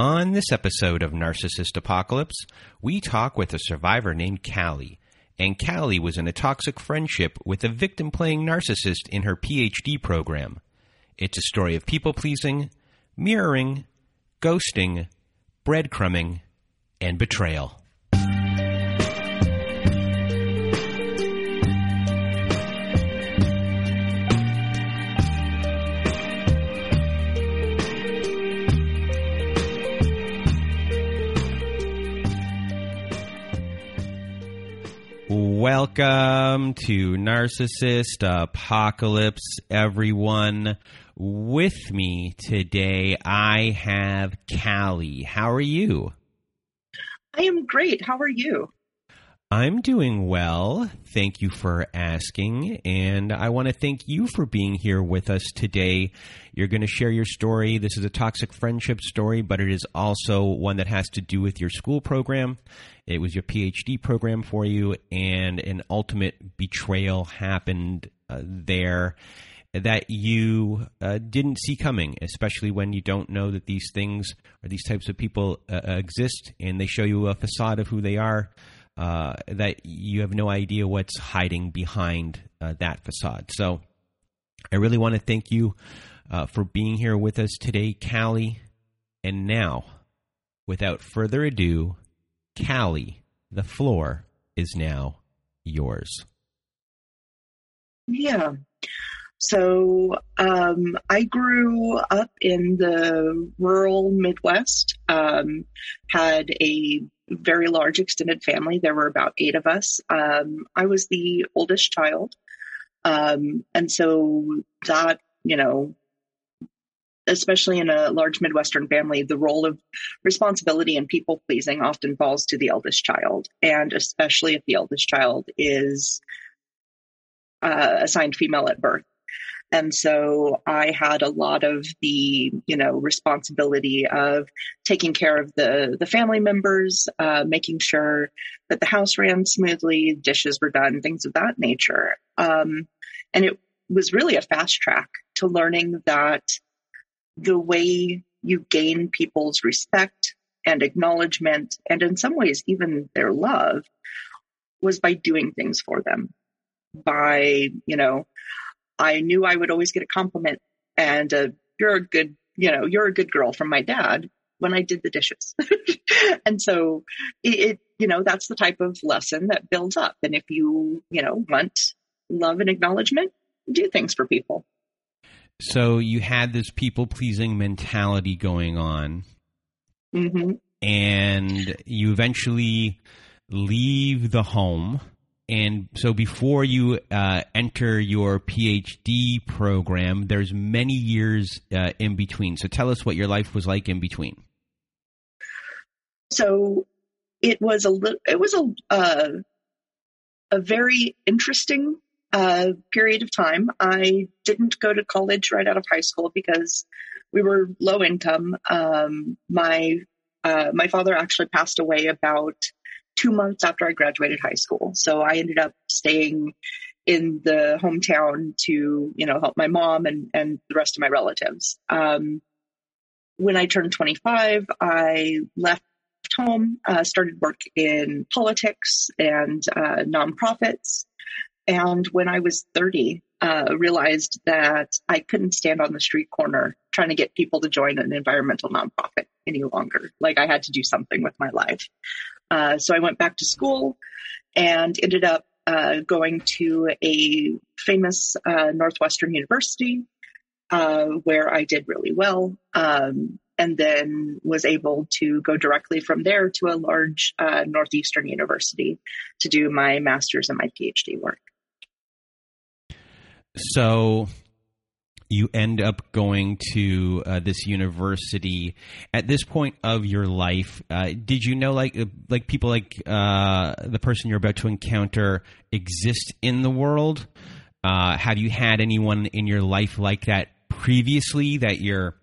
On this episode of Narcissist Apocalypse, we talk with a survivor named Callie. And Callie was in a toxic friendship with a victim playing narcissist in her PhD program. It's a story of people pleasing, mirroring, ghosting, breadcrumbing, and betrayal. Welcome to Narcissist Apocalypse, everyone. With me today, I have Callie. How are you? I am great. How are you? I'm doing well. Thank you for asking. And I want to thank you for being here with us today. You're going to share your story. This is a toxic friendship story, but it is also one that has to do with your school program. It was your PhD program for you, and an ultimate betrayal happened uh, there that you uh, didn't see coming, especially when you don't know that these things or these types of people uh, exist and they show you a facade of who they are uh, that you have no idea what's hiding behind uh, that facade. So I really want to thank you uh, for being here with us today, Callie. And now, without further ado, Callie, the floor is now yours. Yeah. So um, I grew up in the rural Midwest, um, had a very large extended family. There were about eight of us. Um, I was the oldest child. Um, and so that, you know, especially in a large Midwestern family, the role of responsibility and people pleasing often falls to the eldest child. And especially if the eldest child is uh, assigned female at birth. And so I had a lot of the, you know, responsibility of taking care of the, the family members, uh, making sure that the house ran smoothly, dishes were done, things of that nature. Um, and it was really a fast track to learning that the way you gain people's respect and acknowledgement, and in some ways, even their love, was by doing things for them. By, you know, I knew I would always get a compliment and uh, you're a good, you know, you're a good girl from my dad when I did the dishes. and so it, it, you know, that's the type of lesson that builds up. And if you, you know, want love and acknowledgement, do things for people. So you had this people pleasing mentality going on. Mm-hmm. And you eventually leave the home and so before you uh, enter your PhD program, there's many years uh, in between. So tell us what your life was like in between. So it was a little, it was a uh, a very interesting uh, period of time. I didn't go to college right out of high school because we were low income. Um, my uh, my father actually passed away about two months after I graduated high school. So I ended up staying in the hometown to, you know, help my mom and, and the rest of my relatives. Um, when I turned 25, I left home, uh, started work in politics and uh, nonprofits. And when I was 30, uh, realized that I couldn't stand on the street corner trying to get people to join an environmental nonprofit any longer. Like I had to do something with my life. Uh, so I went back to school and ended up uh, going to a famous uh, Northwestern university uh, where I did really well. Um, and then was able to go directly from there to a large uh, Northeastern university to do my master's and my PhD work. So you end up going to uh, this university. At this point of your life uh, did you know like uh, like people like uh, the person you're about to encounter exist in the world? Uh, have you had anyone in your life like that previously that you're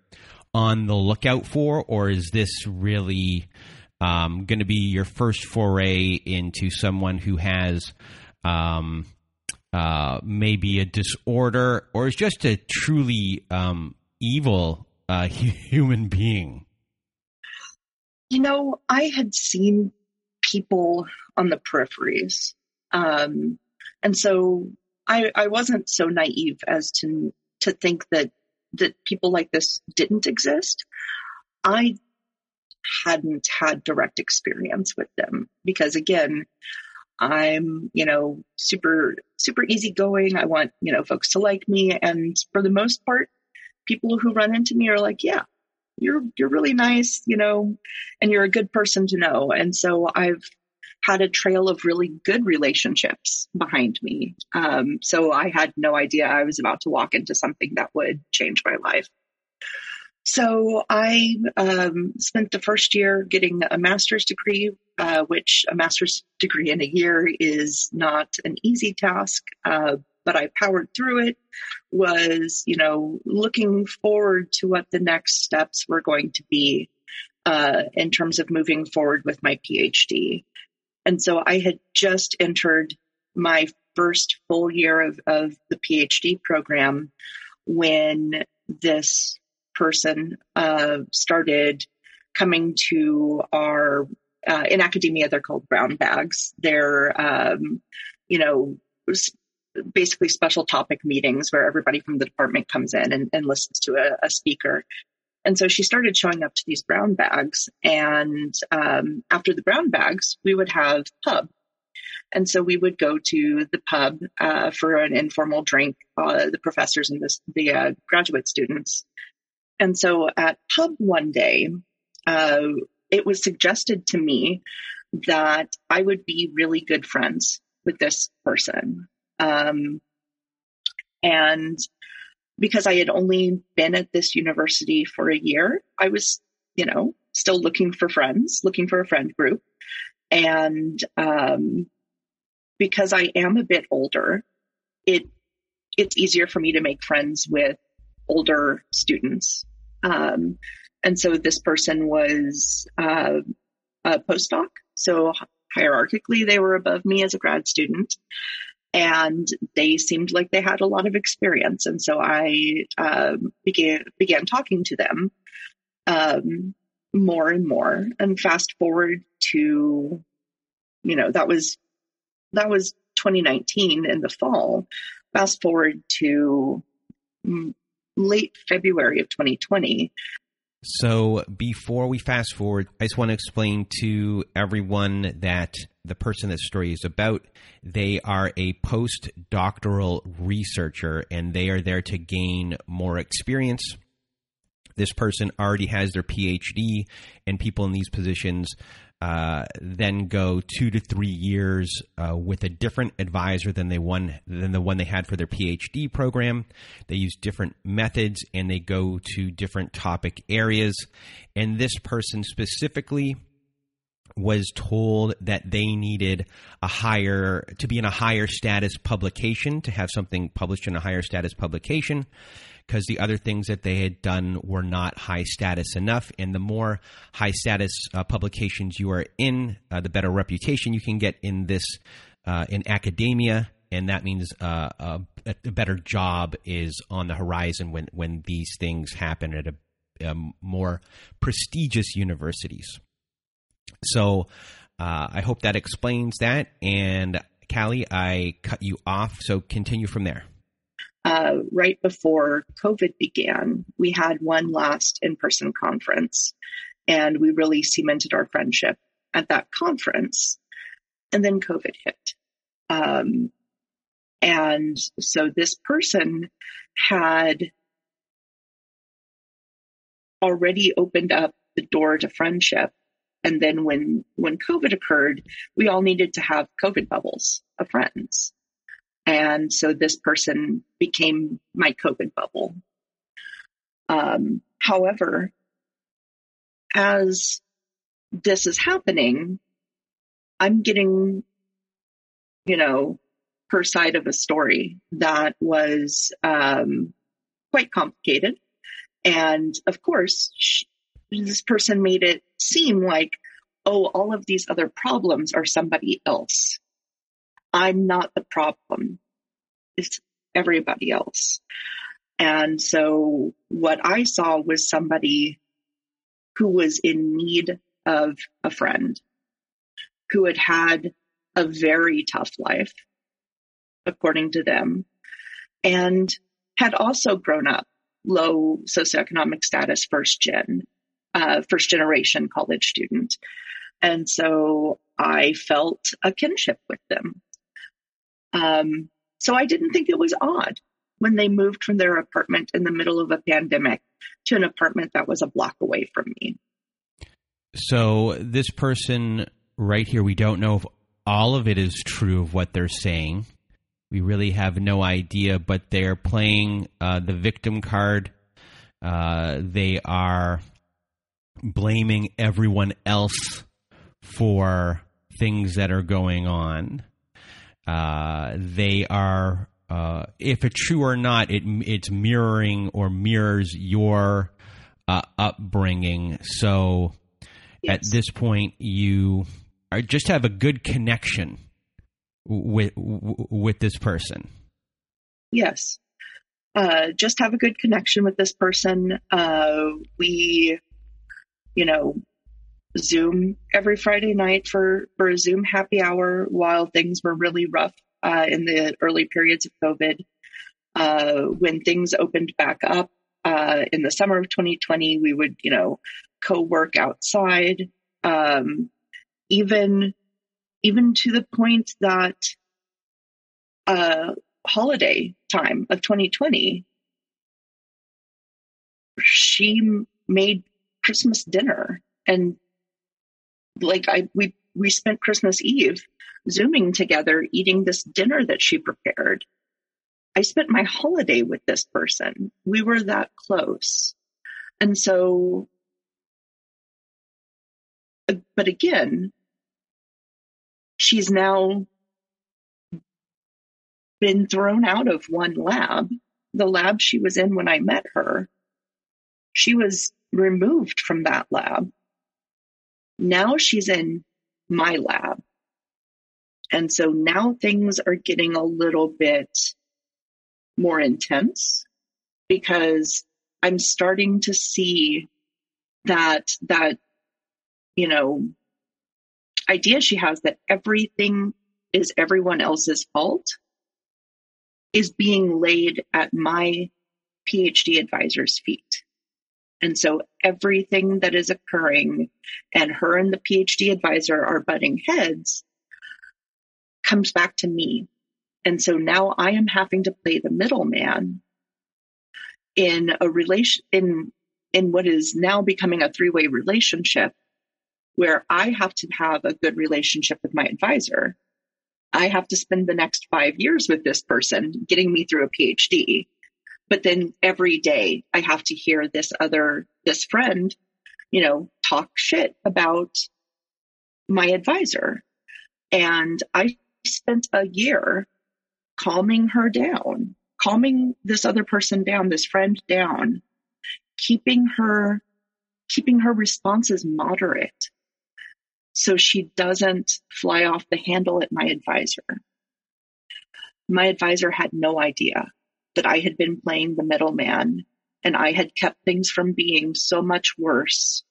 on the lookout for? Or is this really um, going to be your first foray into someone who has um, uh, maybe a disorder or is just a truly um, evil uh, human being? You know, I had seen people on the peripheries. Um, and so I, I wasn't so naive as to to think that that people like this didn't exist. I hadn't had direct experience with them because again, I'm, you know, super, super easygoing. I want, you know, folks to like me. And for the most part, people who run into me are like, yeah, you're, you're really nice, you know, and you're a good person to know. And so I've had a trail of really good relationships behind me. Um, so I had no idea I was about to walk into something that would change my life. So I um, spent the first year getting a master's degree, uh, which a master's degree in a year is not an easy task, uh, but I powered through it. Was you know looking forward to what the next steps were going to be uh, in terms of moving forward with my PhD, and so I had just entered my first full year of, of the PhD program when this person uh, started coming to our uh, in academia they're called brown bags. They're um, you know basically special topic meetings where everybody from the department comes in and, and listens to a, a, speaker. And so she started showing up to these brown bags and um, after the brown bags we would have pub. And so we would go to the pub uh, for an informal drink uh, the professors and the, the uh, graduate students and so at pub one day, uh, it was suggested to me that I would be really good friends with this person. Um, and because I had only been at this university for a year, I was, you know, still looking for friends, looking for a friend group. And um, because I am a bit older, it it's easier for me to make friends with older students. Um, and so this person was uh, a postdoc. So hierarchically, they were above me as a grad student. And they seemed like they had a lot of experience. And so I um, began, began talking to them um, more and more. And fast forward to, you know, that was that was 2019 in the fall. Fast forward to mm, late February of 2020. So before we fast forward, I just want to explain to everyone that the person that story is about, they are a postdoctoral researcher and they are there to gain more experience. This person already has their PhD, and people in these positions uh, then go two to three years uh, with a different advisor than they one than the one they had for their PhD program. They use different methods and they go to different topic areas. And this person specifically was told that they needed a higher to be in a higher status publication to have something published in a higher status publication because the other things that they had done were not high status enough. And the more high status uh, publications you are in, uh, the better reputation you can get in this uh, in academia. And that means uh, a, a, better job is on the horizon when, when these things happen at a, a more prestigious universities. So uh, I hope that explains that. And Callie, I cut you off, so continue from there uh, right before COVID began, we had one last in person conference and we really cemented our friendship at that conference. And then COVID hit. Um, and so this person had already opened up the door to friendship. And then when, when COVID occurred, we all needed to have COVID bubbles of friends. And so this person became my COVID bubble. Um, however, as this is happening, I'm getting, you know, her side of a story that was um, quite complicated. And of course, she, this person made it seem like, oh, all of these other problems are somebody else. I'm not the problem. It's everybody else. And so what I saw was somebody who was in need of a friend, who had had a very tough life, according to them, and had also grown up low socioeconomic status, first gen, uh, first generation college student. And so I felt a kinship with them. Um, so I didn't think it was odd when they moved from their apartment in the middle of a pandemic to an apartment that was a block away from me. So this person right here, we don't know if all of it is true of what they're saying. We really have no idea, but they're playing uh, the victim card. Uh, they are blaming everyone else for things that are going on. Uh, they are, uh, if it's true or not, it it's mirroring or mirrors your uh, upbringing. So yes. at this point, you just have a good connection with with this person. Yes, uh, just have a good connection with this person. Uh, we, you know, Zoom every Friday night for, for a Zoom happy hour while things were really rough uh, in the early periods of COVID. Uh, when things opened back up uh, in the summer of 2020, we would, you know, co-work outside. Um, even, even to the point that uh, holiday time of 2020, she made Christmas dinner and like I we we spent Christmas Eve zooming together eating this dinner that she prepared. I spent my holiday with this person. We were that close. And so but again, she's now been thrown out of one lab, the lab she was in when I met her. She was removed from that lab now she's in my lab. And so now things are getting a little bit more intense because I'm starting to see that, that, you know, idea she has that everything is everyone else's fault is being laid at my PhD advisor's feet. And so everything that is occurring and her and the PhD advisor are butting heads comes back to me. And so now I am having to play the middleman in a relation in in what is now becoming a three-way relationship where I have to have a good relationship with my advisor. I have to spend the next 5 years with this person getting me through a PhD but then every day I have to hear this other, this friend, you know, talk shit about my advisor. And I spent a year calming her down, calming this other person down, this friend down, keeping her, keeping her responses moderate so she doesn't fly off the handle at my advisor. My advisor had no idea that I had been playing the middleman and I had kept things from being so much worse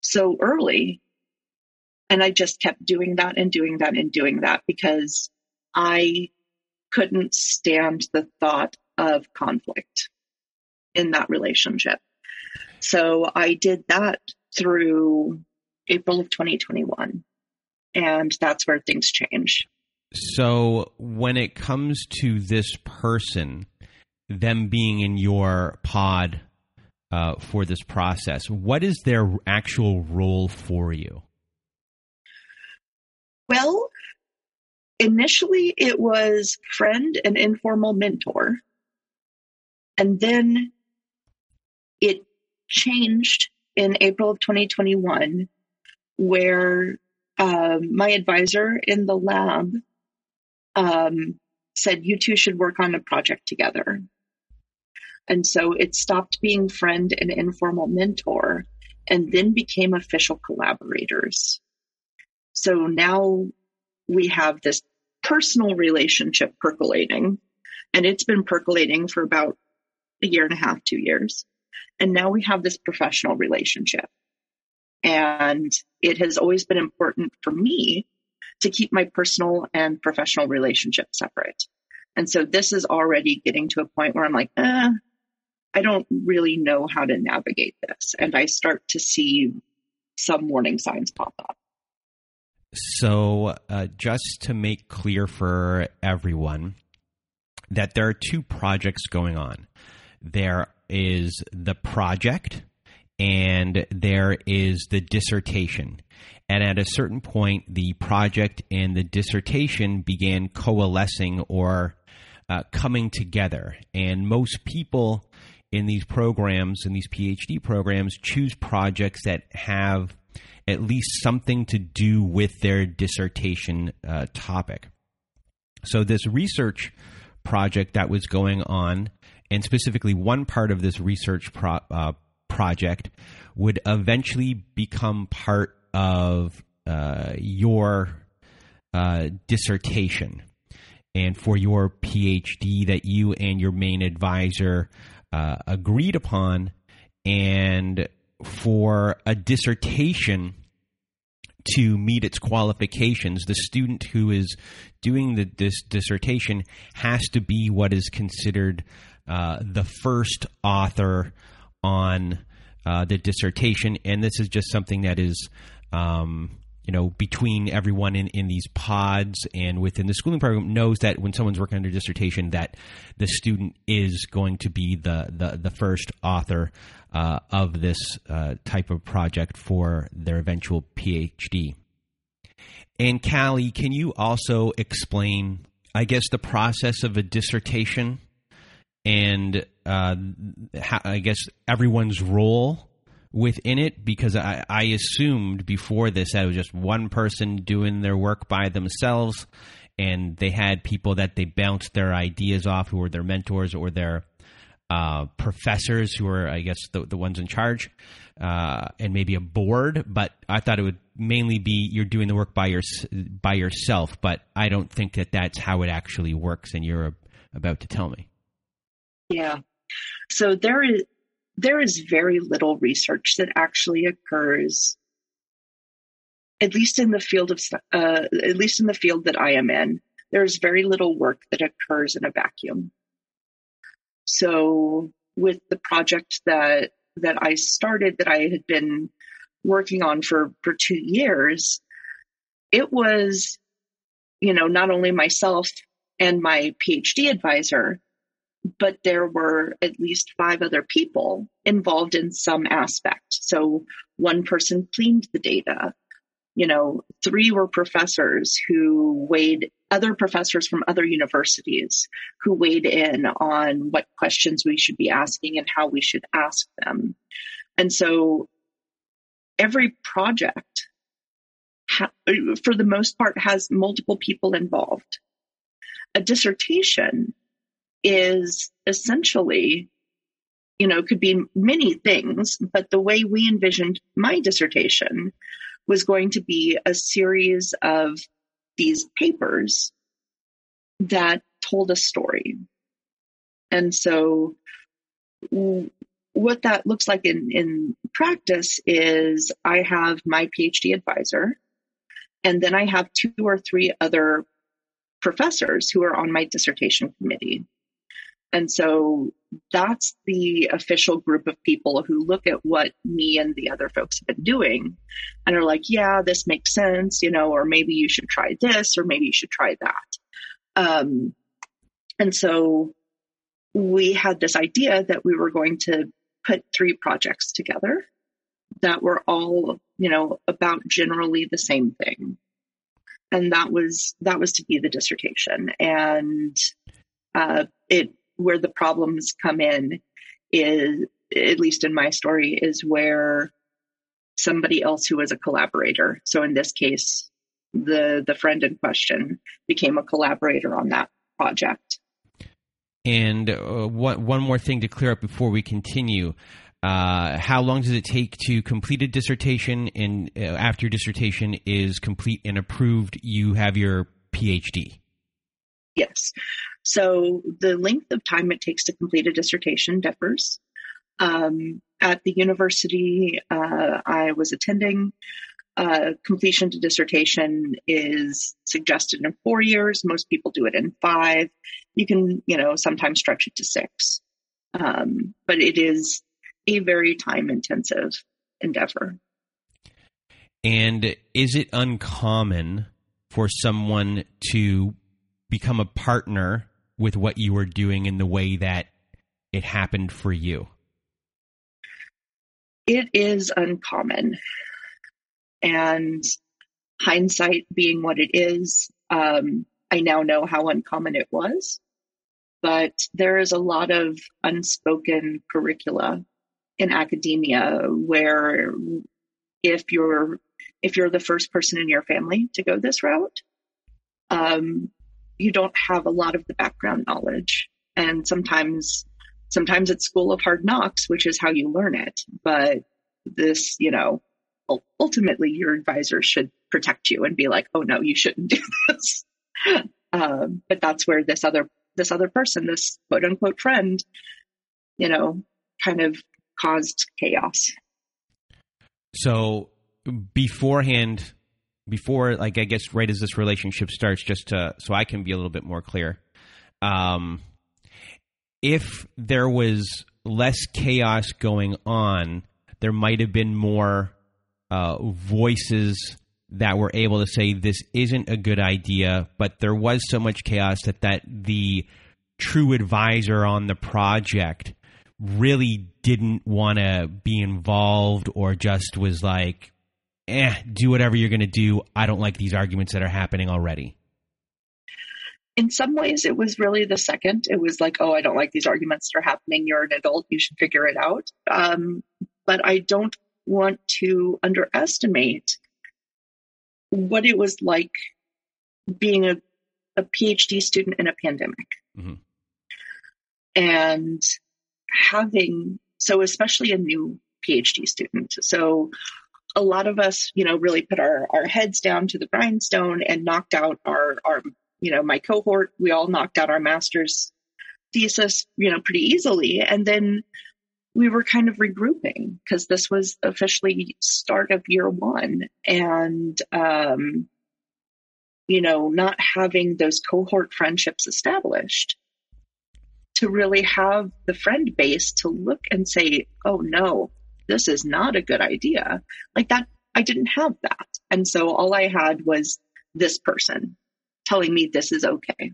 so early. And I just kept doing that and doing that and doing that because I couldn't stand the thought of conflict in that relationship. So I did that through April of 2021. And that's where things changed. So when it comes to this person, them being in your pod uh, for this process, what is their actual role for you? Well, initially it was friend and informal mentor. And then it changed in April of 2021, where um, my advisor in the lab um, said, You two should work on a project together. And so it stopped being friend and informal mentor and then became official collaborators. So now we have this personal relationship percolating, and it's been percolating for about a year and a half, two years. And now we have this professional relationship. And it has always been important for me to keep my personal and professional relationship separate. And so this is already getting to a point where I'm like, eh, I don't really know how to navigate this. And I start to see some warning signs pop up. So, uh, just to make clear for everyone that there are two projects going on there is the project and there is the dissertation. And at a certain point, the project and the dissertation began coalescing or uh, coming together. And most people in these programs, in these PhD programs, choose projects that have at least something to do with their dissertation uh, topic. So, this research project that was going on, and specifically one part of this research pro- uh, project, would eventually become part of uh, your uh, dissertation and for your PhD that you and your main advisor uh, agreed upon. And for a dissertation to meet its qualifications, the student who is doing the, this dissertation has to be what is considered uh, the first author on uh, the dissertation. And this is just something that is. Um, you know, between everyone in, in these pods and within the schooling program knows that when someone's working on their dissertation, that the student is going to be the the, the first author uh, of this uh, type of project for their eventual PhD. And Callie, can you also explain, I guess, the process of a dissertation and uh, how, I guess everyone's role within it? Because I, I assumed before this that it was just one person doing their work by themselves, and they had people that they bounced their ideas off, who were their mentors or their uh, professors who are, I guess, the, the ones in charge, uh, and maybe a board. But I thought it would mainly be you're doing the work by your by yourself. But I don't think that that's how it actually works, and you're about to tell me. Yeah. So there is there is very little research that actually occurs, at least in the field of uh, at least in the field that I am in. There's very little work that occurs in a vacuum. So with the project that that I started that I had been working on for for 2 years, it was you know not only myself and my PhD advisor, but there were at least five other people involved in some aspect. So one person cleaned the data. You know, three were professors who weighed other professors from other universities who weighed in on what questions we should be asking and how we should ask them. And so every project, ha- for the most part, has multiple people involved. A dissertation is essentially, you know, could be many things, but the way we envisioned my dissertation was going to be a series of these papers that told a story. And so what that looks like in, in practice is I have my PhD advisor, and then I have two or three other professors who are on my dissertation committee. And so that's the official group of people who look at what me and the other folks have been doing and are like, yeah, this makes sense, you know, or maybe you should try this, or maybe you should try that. Um, and so we had this idea that we were going to put three projects together that were all, you know, about generally the same thing. And that was that was to be the dissertation. And uh, it where the problems come in is at least in my story, is where somebody else who was a collaborator. So in this case, the the friend in question became a collaborator on that project. And uh, one one more thing to clear up before we continue. Uh, how long does it take to complete a dissertation? And uh, after your dissertation is complete and approved, you have your PhD. Yes. So the length of time it takes to complete a dissertation differs. Um, at the university uh, I was attending, uh, completion to dissertation is suggested in four years. Most people do it in five. You can, you know, sometimes stretch it to six. Um, but it is a very time intensive endeavor. And is it uncommon for someone to become a partner with what you were doing in the way that it happened for you? It is uncommon. And hindsight being what it is, um, I now know how uncommon it was. But there is a lot of unspoken curricula in academia where if you're if you're the first person in your family to go this route, um, you don't have a lot of the background knowledge, and sometimes sometimes it's school of hard knocks, which is how you learn it. But this, you know, ultimately your advisor should protect you and be like, oh no, you shouldn't do this. um, but that's where this other this other person, this quote unquote friend, you know, kind of caused chaos. So beforehand, before like I guess right as this relationship starts, just to so I can be a little bit more clear. Um, if there was less chaos going on, there might have been more uh, voices that were able to say this isn't a good idea, but there was so much chaos that that the true advisor on the project really didn't want to be involved or just was like, eh, do whatever you're going to do. I don't like these arguments that are happening already. In some ways, it was really the second. It was like, oh, I don't like these arguments that are happening. You're an adult. You should figure it out. Um, but I don't want to underestimate what it was like being a, a PhD student in a pandemic. Mm-hmm. And having, so especially a new PhD student. So a lot of us, you know, really put our, our heads down to the grindstone and knocked out our, our, you know, my cohort, we all knocked out our master's thesis, you know, pretty easily. And then we were kind of regrouping because this was officially start of year one and um, you know not having those cohort friendships established to really have the friend base to look and say oh no this is not a good idea like that i didn't have that and so all i had was this person telling me this is okay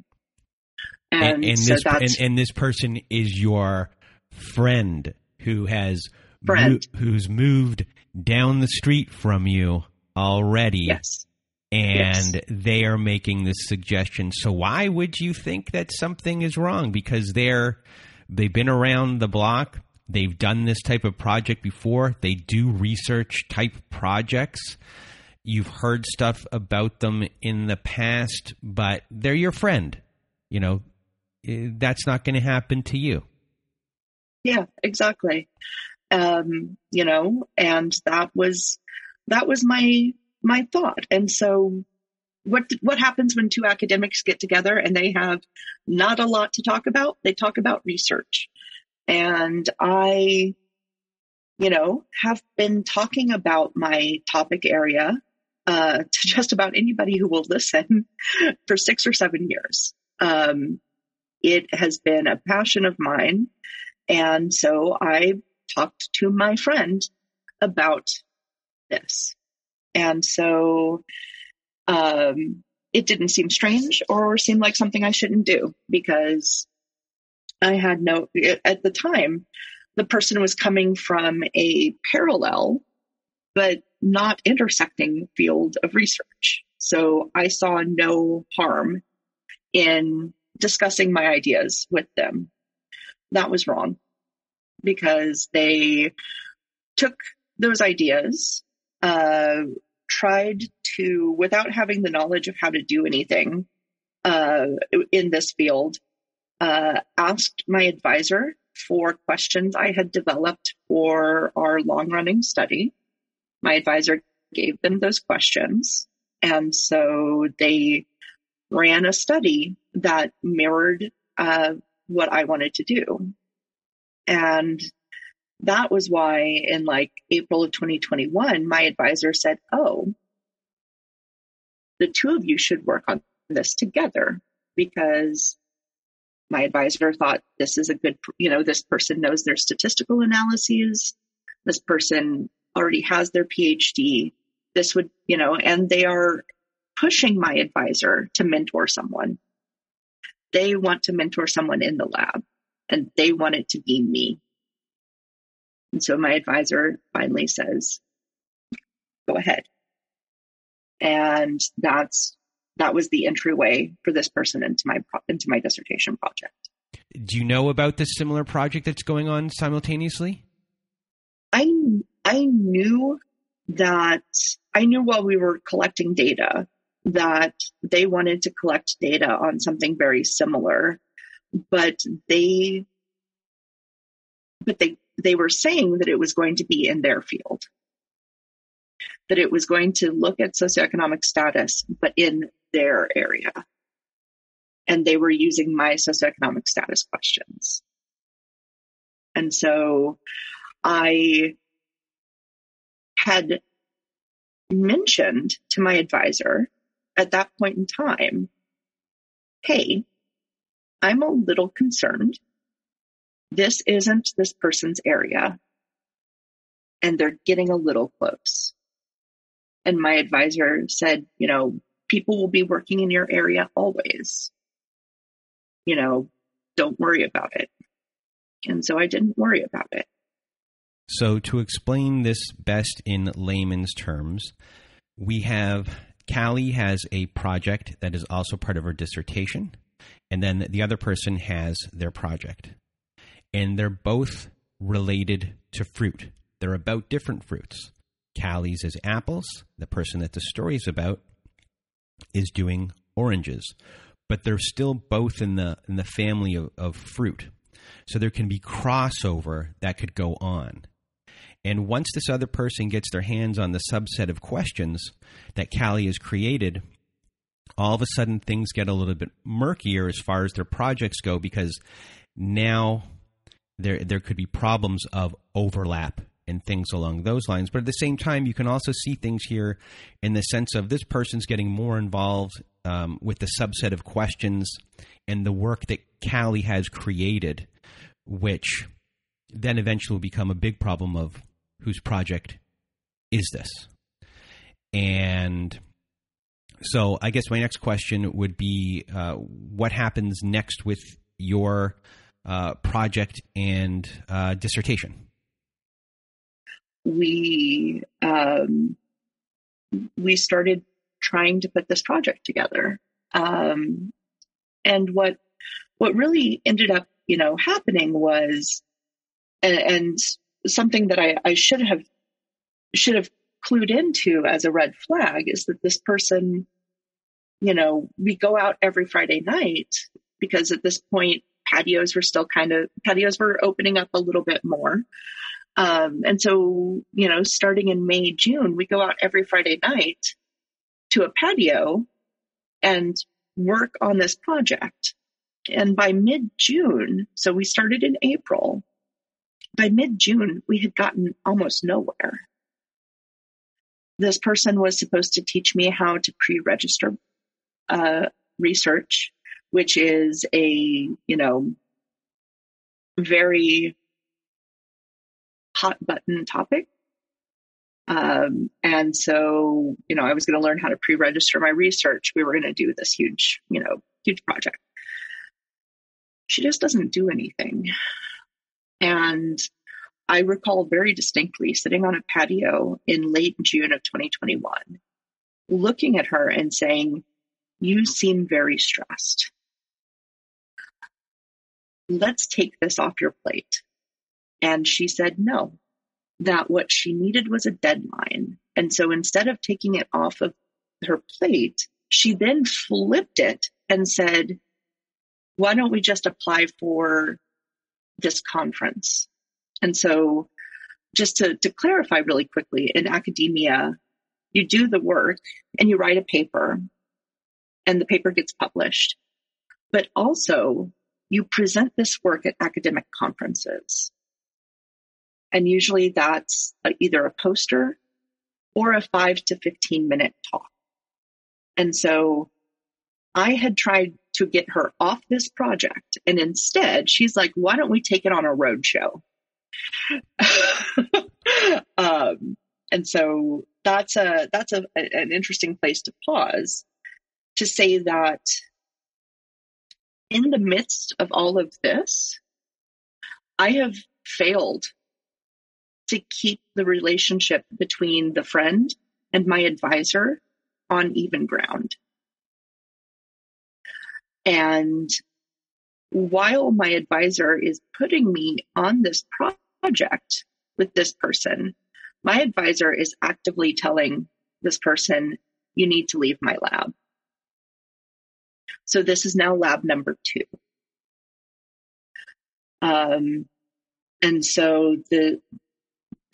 and, and, and so this and, and this person is your friend who has mo- who's moved down the street from you already. Yes. And yes. they are making this suggestion. So why would you think that something is wrong? Because they're they've been around the block. They've done this type of project before. They do research type projects. You've heard stuff about them in the past, but they're your friend. You know, eh, that's not going to happen to you. Yeah, exactly. Um, you know, and that was that was my my thought. And so what what happens when two academics get together and they have not a lot to talk about? They talk about research. And I you know, have been talking about my topic area uh, to just about anybody who will listen for six or seven years. Um, it has been a passion of mine. And so I talked to my friend about this. And so um, it didn't seem strange or seem like something I shouldn't do because I had no, at the time, the person was coming from a parallel but not intersecting field of research. So I saw no harm in discussing my ideas with them that was wrong. because they took those ideas, uh, tried to, without having the knowledge of how to do anything uh, in this field, uh, asked my advisor for questions I had developed for our long running study. My advisor gave them those questions. And so they ran a study that mirrored uh, what I wanted to do. And that was why in like April of 2021, my advisor said, Oh, the two of you should work on this together because my advisor thought this is a good, you know, this person knows their statistical analyses. This person already has their PhD. This would, you know, and they are pushing my advisor to mentor someone. They want to mentor someone in the lab and they want it to be me. And so my advisor finally says, go ahead. And that's that was the entryway for this person into my into my dissertation project. Do you know about this similar project that's going on simultaneously? I I knew that I knew while we were collecting data that they wanted to collect data on something very similar, but they but they they were saying that it was going to be in their field that it was going to look at socioeconomic status, but in their area. And they were using my socioeconomic status questions. And so I had mentioned to my advisor at that point in time, hey, I'm a little concerned. This isn't this person's area. And they're getting a little close. And my advisor said, you know, people will be working in your area always. You know, don't worry about it. And so I didn't worry about it. So, to explain this best in layman's terms, we have Callie has a project that is also part of her dissertation, and then the other person has their project. And they're both related to fruit. They're about different fruits. Callie's is apples. The person that the story is about is doing oranges, but they're still both in the in the family of, of fruit. So there can be crossover that could go on. And once this other person gets their hands on the subset of questions that Callie has created, all of a sudden things get a little bit murkier as far as their projects go because now there there could be problems of overlap and things along those lines. But at the same time, you can also see things here in the sense of this person's getting more involved um, with the subset of questions and the work that Callie has created, which then eventually will become a big problem of whose project is this? And so I guess my next question would be uh, what happens next with your uh, project and uh, dissertation? We um, we started trying to put this project together. Um, and what what really ended up, you know, happening was, and, and something that I, I should have should have clued into as a red flag is that this person, you know, we go out every Friday night because at this point patios were still kind of patios were opening up a little bit more. Um, and so, you know, starting in May, June, we go out every Friday night to a patio and work on this project. And by mid June, so we started in April, by mid June, we had gotten almost nowhere. This person was supposed to teach me how to pre register uh, research, which is a, you know, very hot button topic. Um, and so, you know, I was going to learn how to pre register my research. We were going to do this huge, you know, huge project. She just doesn't do anything. And I recall very distinctly sitting on a patio in late June of 2021, looking at her and saying, You seem very stressed. Let's take this off your plate And she said no, that what she needed was a deadline. And so instead of taking it off of her plate, she then flipped it and said, why don't we just apply for this conference? And so just to, to clarify really quickly, in academia, you do the work and you write a paper and the paper gets published. But also you present this work at academic conferences. And usually that's either a poster or a five to 15 minute talk. And so I had tried to get her off this project. And instead, she's like, why don't we take it on a road show? um, and so that's a that's a, an interesting place to pause to say that in the midst of all of this, I have failed to keep the relationship between the friend and my advisor on even ground. And while my advisor is putting me on this project with this person, my advisor is actively telling this person, you need to leave my lab. So this is now lab number two. Um, and so the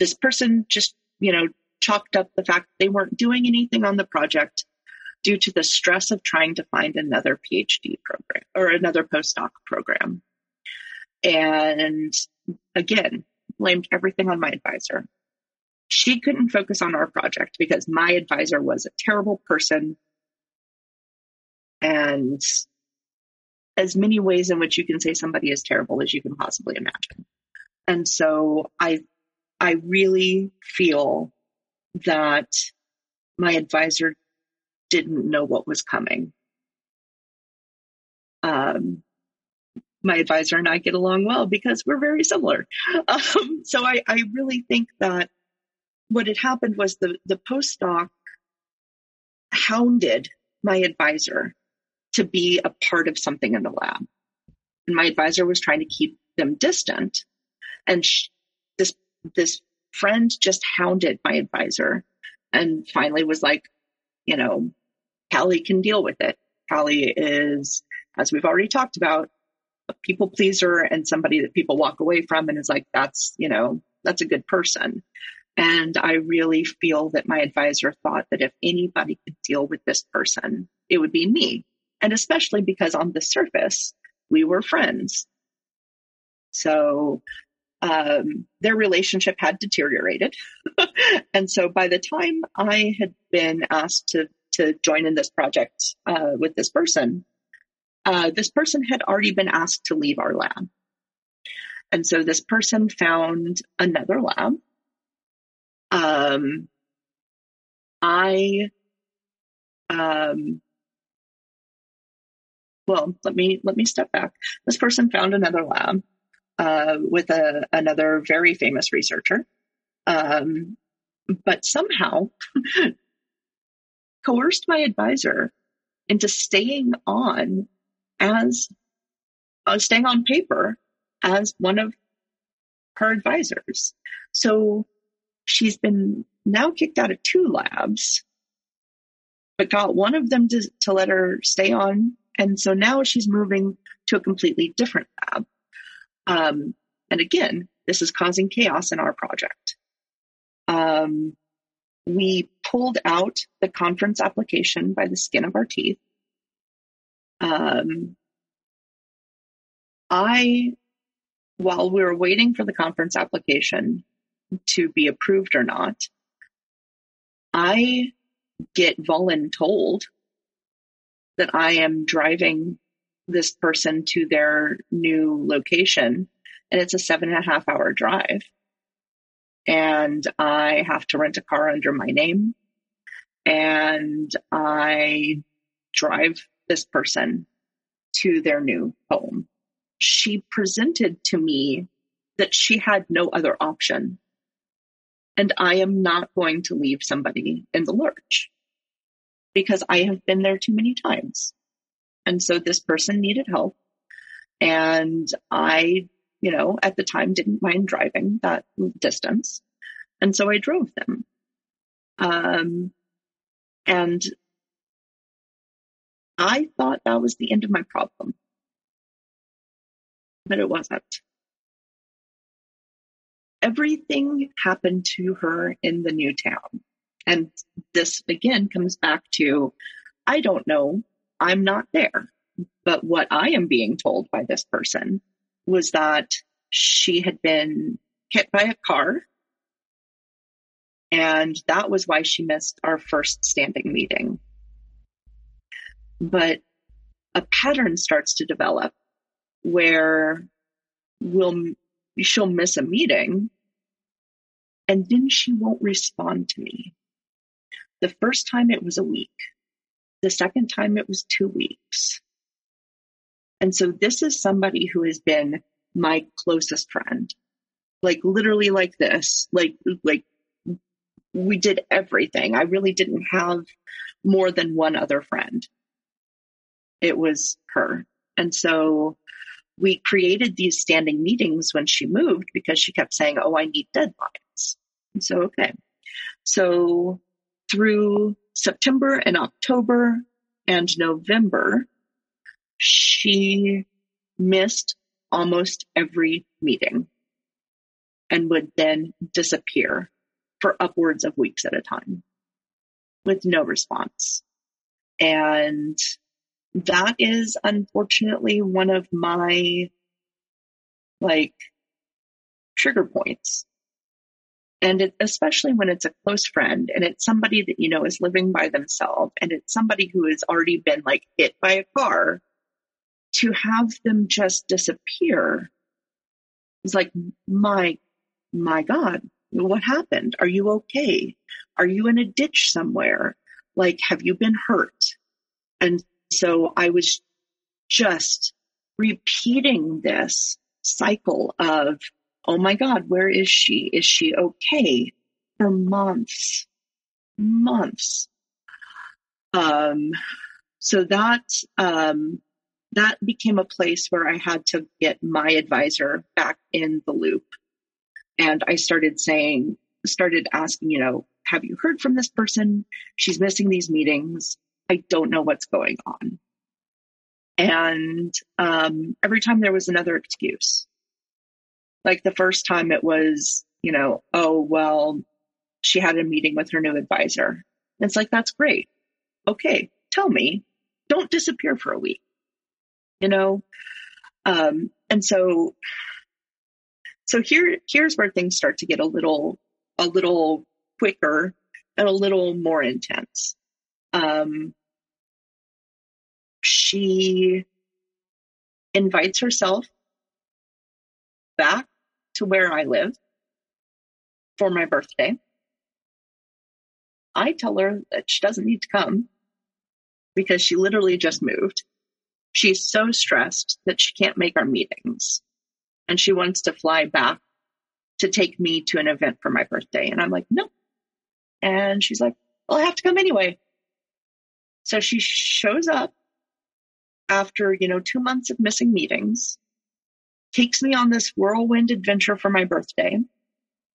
this person just you know chalked up the fact they weren't doing anything on the project due to the stress of trying to find another PhD program or another postdoc program. And again, blamed everything on my advisor. She couldn't focus on our project because my advisor was a terrible person and as many ways in which you can say somebody is terrible as you can possibly imagine. And so I I really feel that my advisor didn't know what was coming. Um, my advisor and I get along well because we're very similar. Um, so I, I really think that what had happened was the, the postdoc hounded my advisor to be a part of something in the lab. And my advisor was trying to keep them distant. And this, friend just hounded my advisor and finally was like, you know, Callie can deal with it. Callie is, as we've already talked about, a people pleaser and somebody that people walk away from and is like, that's, you know, that's a good person. And I really feel that my advisor thought that if anybody could deal with this person, it would be me. And especially because on the surface, we were friends. So um, their relationship had deteriorated. and so by the time I had been asked to, to join in this project uh, with this person, uh, this person had already been asked to leave our lab. And so this person found another lab. Um, I um, well, let me let me step back. This person found another lab uh, with a, another very famous researcher, um, but somehow coerced my advisor into staying on as uh, staying on paper as one of her advisors. So she's been now kicked out of two labs, but got one of them to, to let her stay on and so now she's moving to a completely different lab. Um, and again, this is causing chaos in our project. Um, we pulled out the conference application by the skin of our teeth. Um, I, while we were waiting for the conference application to be approved or not, I get voluntold that I am driving this person to their new location and it's a seven and a half hour drive. And I have to rent a car under my name and I drive this person to their new home. She presented to me that she had no other option. And I am not going to leave somebody in the lurch because I have been there too many times. And so this person needed help. And I you know, at the time didn't mind driving that distance. And so I drove them. Um, and I thought that was the end of my problem, but it wasn't. Everything happened to her in the new town. And this again comes back to I don't know, I'm not there. But what I am being told by this person was that she had been hit by a car. And that was why she missed our first standing meeting. But a pattern starts to develop where we'll, she'll miss a meeting and then she won't respond to me. The first time it was a week. The second time it was two weeks. And so this is somebody who has been my closest friend. Like literally like this, like, like we did everything. I really didn't have more than one other friend. It was her. And so we created these standing meetings when she moved because she kept saying, Oh, I need deadlines. And so, okay. So through September and October and November, she missed almost every meeting and would then disappear for upwards of weeks at a time with no response. And that is unfortunately one of my like trigger points and it, especially when it's a close friend and it's somebody that you know is living by themselves and it's somebody who has already been like hit by a car to have them just disappear is like my my god what happened? Are you okay? Are you in a ditch somewhere? Like have you been hurt? And so i was just repeating this cycle of oh my God, where is she? Is she okay? For months, months. Um, so that, um, that became a place where I had to get my advisor back in the loop. And I started saying, started asking, you know, have you heard from this person? She's missing these meetings. I don't know what's going on. And um, every time there was another excuse. Like the first time it was, you know, oh, well, she had a meeting with her new advisor. It's like, that's great. Okay, tell me. Don't disappear for a week. You know? Um, and so, so here, here's where things start to get a little, a little quicker and a little more intense. Um, she invites herself back to where I live for my birthday. I tell her that she doesn't need to come because she literally just moved. She's so stressed that she can't make our meetings and she wants to fly back to take me to an event for my birthday. And I'm like, no. And she's like, well, I have to come anyway. So she shows up after, you know, two months of missing meetings takes me on this whirlwind adventure for my birthday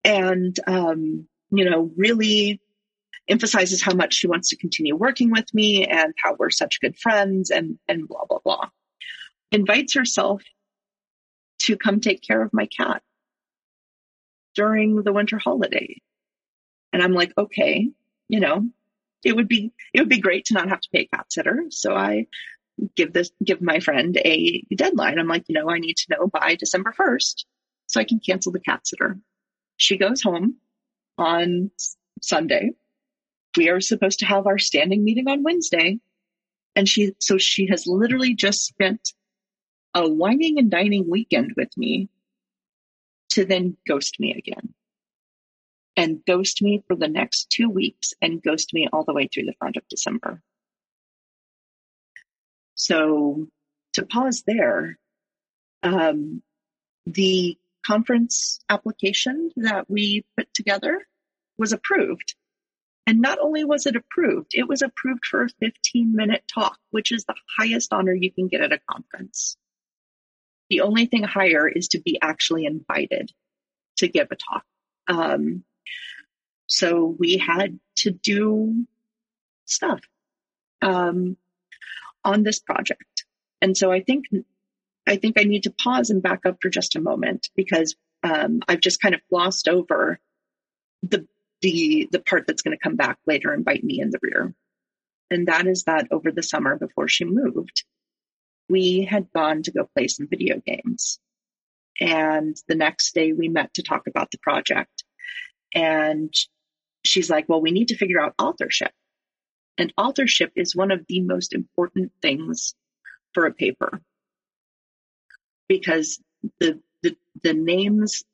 and, um, you know, really emphasizes how much she wants to continue working with me and how we're such good friends and, and blah, blah, blah. Invites herself to come take care of my cat during the winter holiday. And I'm like, okay, you know, it would be, it would be great to not have to pay a cat sitter. So I give this give my friend a deadline. I'm like, you know, I need to know by December 1st so I can cancel the cat sitter. She goes home on Sunday. We are supposed to have our standing meeting on Wednesday. And she, so she has literally just spent a wining and dining weekend with me to then ghost me again and ghost me for the next two weeks and ghost me all the way through the front of December. So to pause there, um, the conference application that we put together was approved. And not only was it approved, it was approved for a 15 minute talk, which is the highest honor you can get at a conference. The only thing higher is to be actually invited to give a talk. Um, so we had to do stuff um, on this project. And so I think I think I need to pause and back up for just a moment because um, I've just kind of glossed over the the the part that's going to come back later and bite me in the rear. And that is that over the summer before she moved, we had gone to go play some video games. And the next day we met to talk about the project. And she's like, well, we need to figure out authorship. And authorship is one of the most important things for a paper because the, the, the names,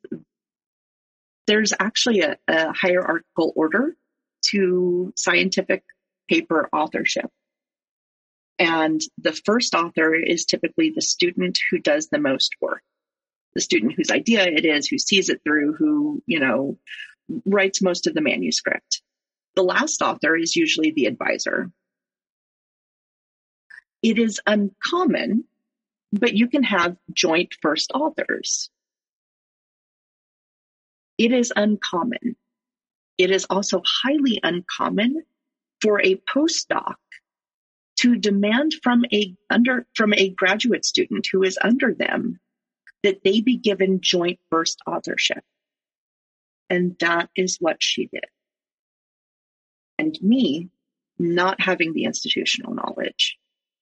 there's actually a, a hierarchical order to scientific paper authorship. And the first author is typically the student who does the most work. The student whose idea it is, who sees it through, who, you know, writes most of the manuscript. The last author is usually the advisor. It is uncommon, but you can have joint first authors. It is uncommon. It is also highly uncommon for a postdoc to demand from a under from a graduate student who is under them that they be given joint first authorship. And that is what she did. And me not having the institutional knowledge,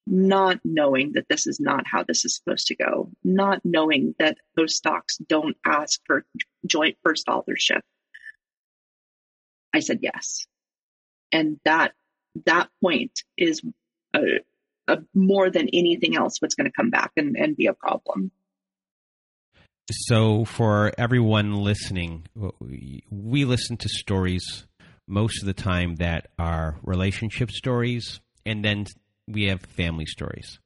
not knowing that this is not how this is supposed to go, not knowing that postdocs don't ask for joint first authorship. I said yes. And that that point is a, a more than anything else what's going to come back and, and be a problem. So, for everyone listening, we listen to stories most of the time that are relationship stories, and then we have family stories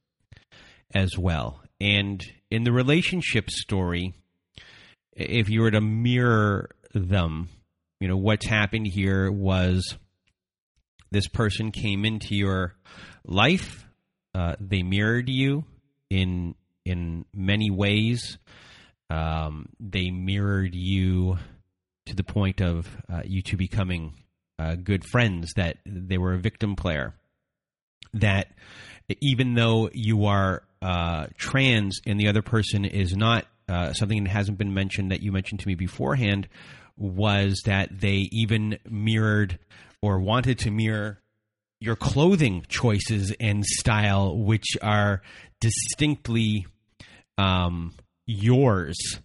as well. And in the relationship story, if you were to mirror them, you know, what's happened here was this person came into your life, uh, they mirrored you in in many ways um, they mirrored you to the point of uh, you two becoming uh, good friends, that they were a victim player. That even though you are uh, trans and the other person is not, uh, something that hasn't been mentioned that you mentioned to me beforehand was that they even mirrored or wanted to mirror your clothing choices and style, which are distinctly um, yours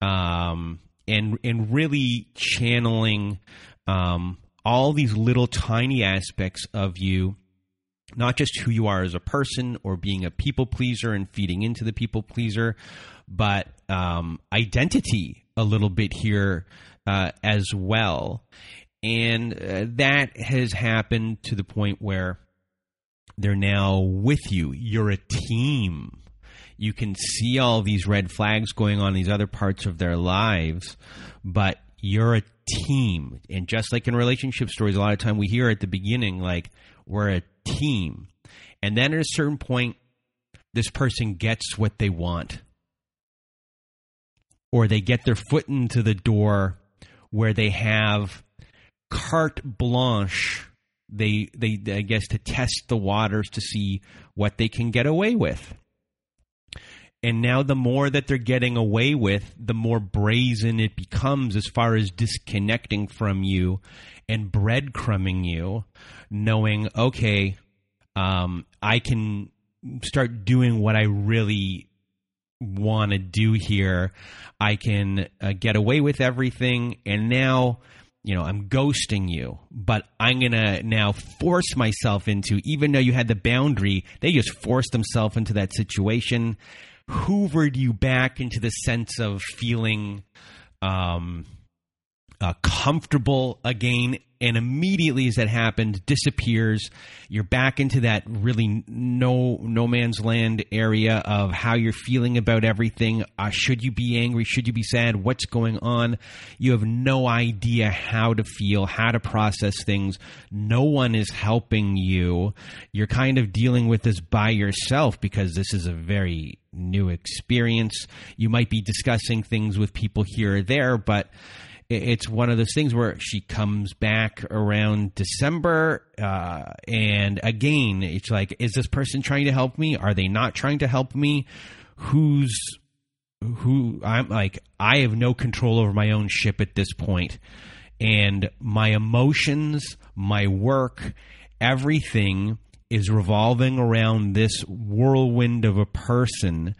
um, and and really channeling um, all these little tiny aspects of you not just who you are as a person or being a people pleaser and feeding into the people pleaser, but um, identity a little bit here uh, as well. And uh, that has happened to the point where they're now with you. You're a team you can see all these red flags going on in these other parts of their lives, but you're a team. And just like in relationship stories, a lot of time we hear at the beginning, like, we're a team. And then at a certain point, this person gets what they want. Or they get their foot into the door where they have carte blanche. They, they, I guess, to test the waters to see what they can get away with. And now, the more that they're getting away with, the more brazen it becomes as far as disconnecting from you and breadcrumbing you, knowing, okay, um, I can start doing what I really want to do here. I can uh, get away with everything. And now, you know, I'm ghosting you, but I'm going to now force myself into, even though you had the boundary, they just forced themselves into that situation hoovered you back into the sense of feeling um, uh, comfortable again and immediately as that happened disappears. You're back into that really no no man's land area of how you're feeling about everything. Uh, should you be angry? Should you be sad? What's going on? You have no idea how to feel how to process things. No one is helping you. You're kind of dealing with this by yourself because this is a very new experience. You might be discussing things with people here or there but it's one of those things where she comes back around December, uh, and again, it's like, is this person trying to help me? Are they not trying to help me? Who's who? I'm like, I have no control over my own ship at this point, and my emotions, my work, everything is revolving around this whirlwind of a person.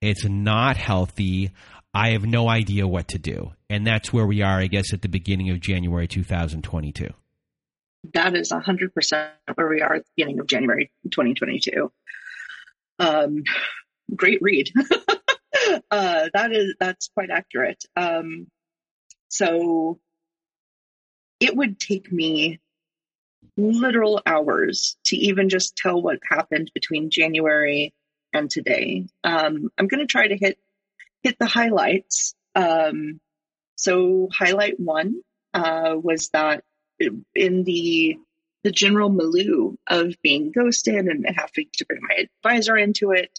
It's not healthy. I have no idea what to do. And that's where we are, I guess, at the beginning of January 2022. That is 100% where we are at the beginning of January 2022. Um, great read. uh, that is, that's quite accurate. Um, so it would take me literal hours to even just tell what happened between January and today. Um, I'm going to try to hit hit the highlights. Um, so highlight one uh, was that in the the general milieu of being ghosted and having to bring my advisor into it,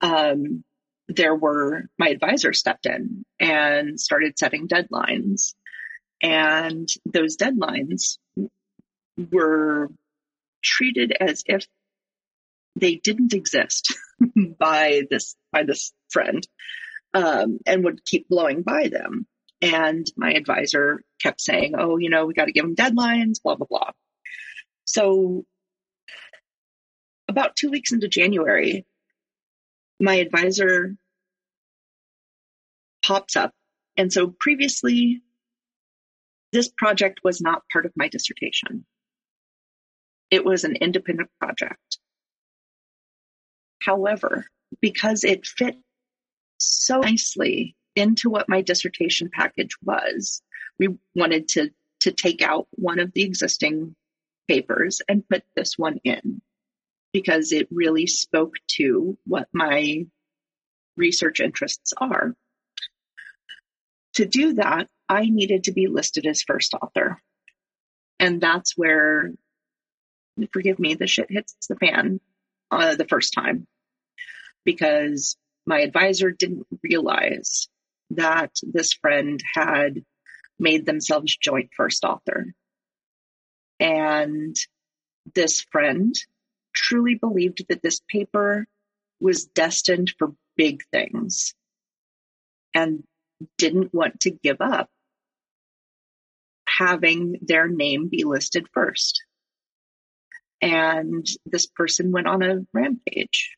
um, there were my advisor stepped in and started setting deadlines, and those deadlines were treated as if they didn't exist by this by this friend um, and would keep blowing by them. And my advisor kept saying, oh, you know, we got to give them deadlines, blah, blah, blah. So about two weeks into January, my advisor pops up. And so previously, this project was not part of my dissertation. It was an independent project. However, because it fit so nicely into what my dissertation package was. We wanted to, to take out one of the existing papers and put this one in because it really spoke to what my research interests are. To do that, I needed to be listed as first author. And that's where, forgive me, the shit hits the fan uh, the first time because my advisor didn't realize that this friend had made themselves joint first author. And this friend truly believed that this paper was destined for big things and didn't want to give up having their name be listed first. And this person went on a rampage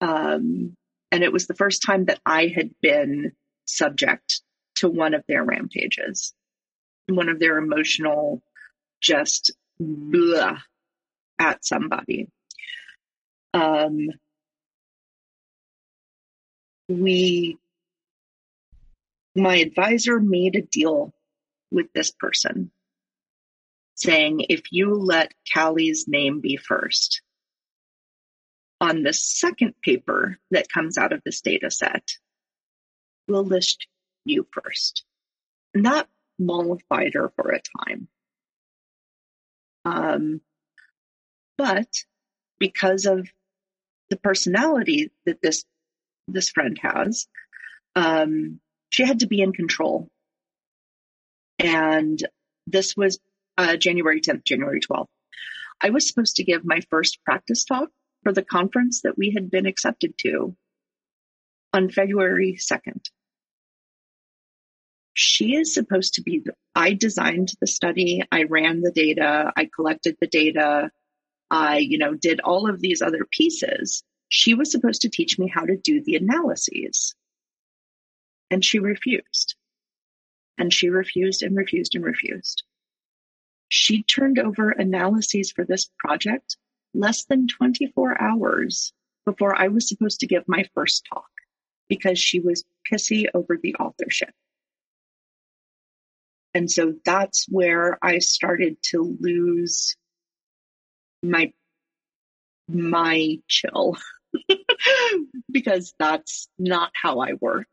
um, and it was the first time that I had been subject to one of their rampages, one of their emotional, just blah at somebody. Um, we, my advisor made a deal with this person saying, if you let Callie's name be first, on the second paper that comes out of this data set, we'll list you first. And that mollified her for a time. Um, but because of the personality that this this friend has, um, she had to be in control. And this was uh, January 10th, January 12th. I was supposed to give my first practice talk for the conference that we had been accepted to on February 2nd. She is supposed to be, I designed the study, I ran the data, I collected the data, I, you know, did all of these other pieces. She was supposed to teach me how to do the analyses. And she refused. And she refused and refused and refused. She turned over analyses for this project less than 24 hours before I was supposed to give my first talk because she was pissy over the authorship. And so that's where I started to lose my my chill because that's not how I work.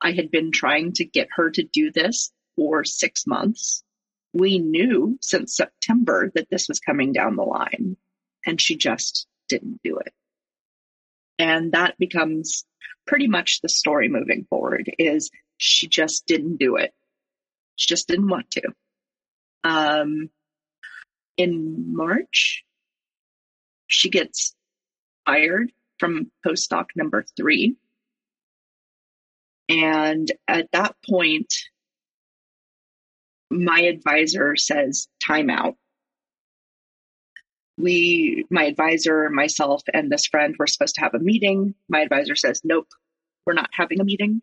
I had been trying to get her to do this for six months. We knew since September that this was coming down the line, and she just didn't do it. And that becomes pretty much the story moving forward is she just didn't do it. She just didn't want to. Um, in March, she gets fired from postdoc number three. And at that point, my advisor says, time out. We, my advisor, myself, and this friend were supposed to have a meeting. My advisor says, nope, we're not having a meeting.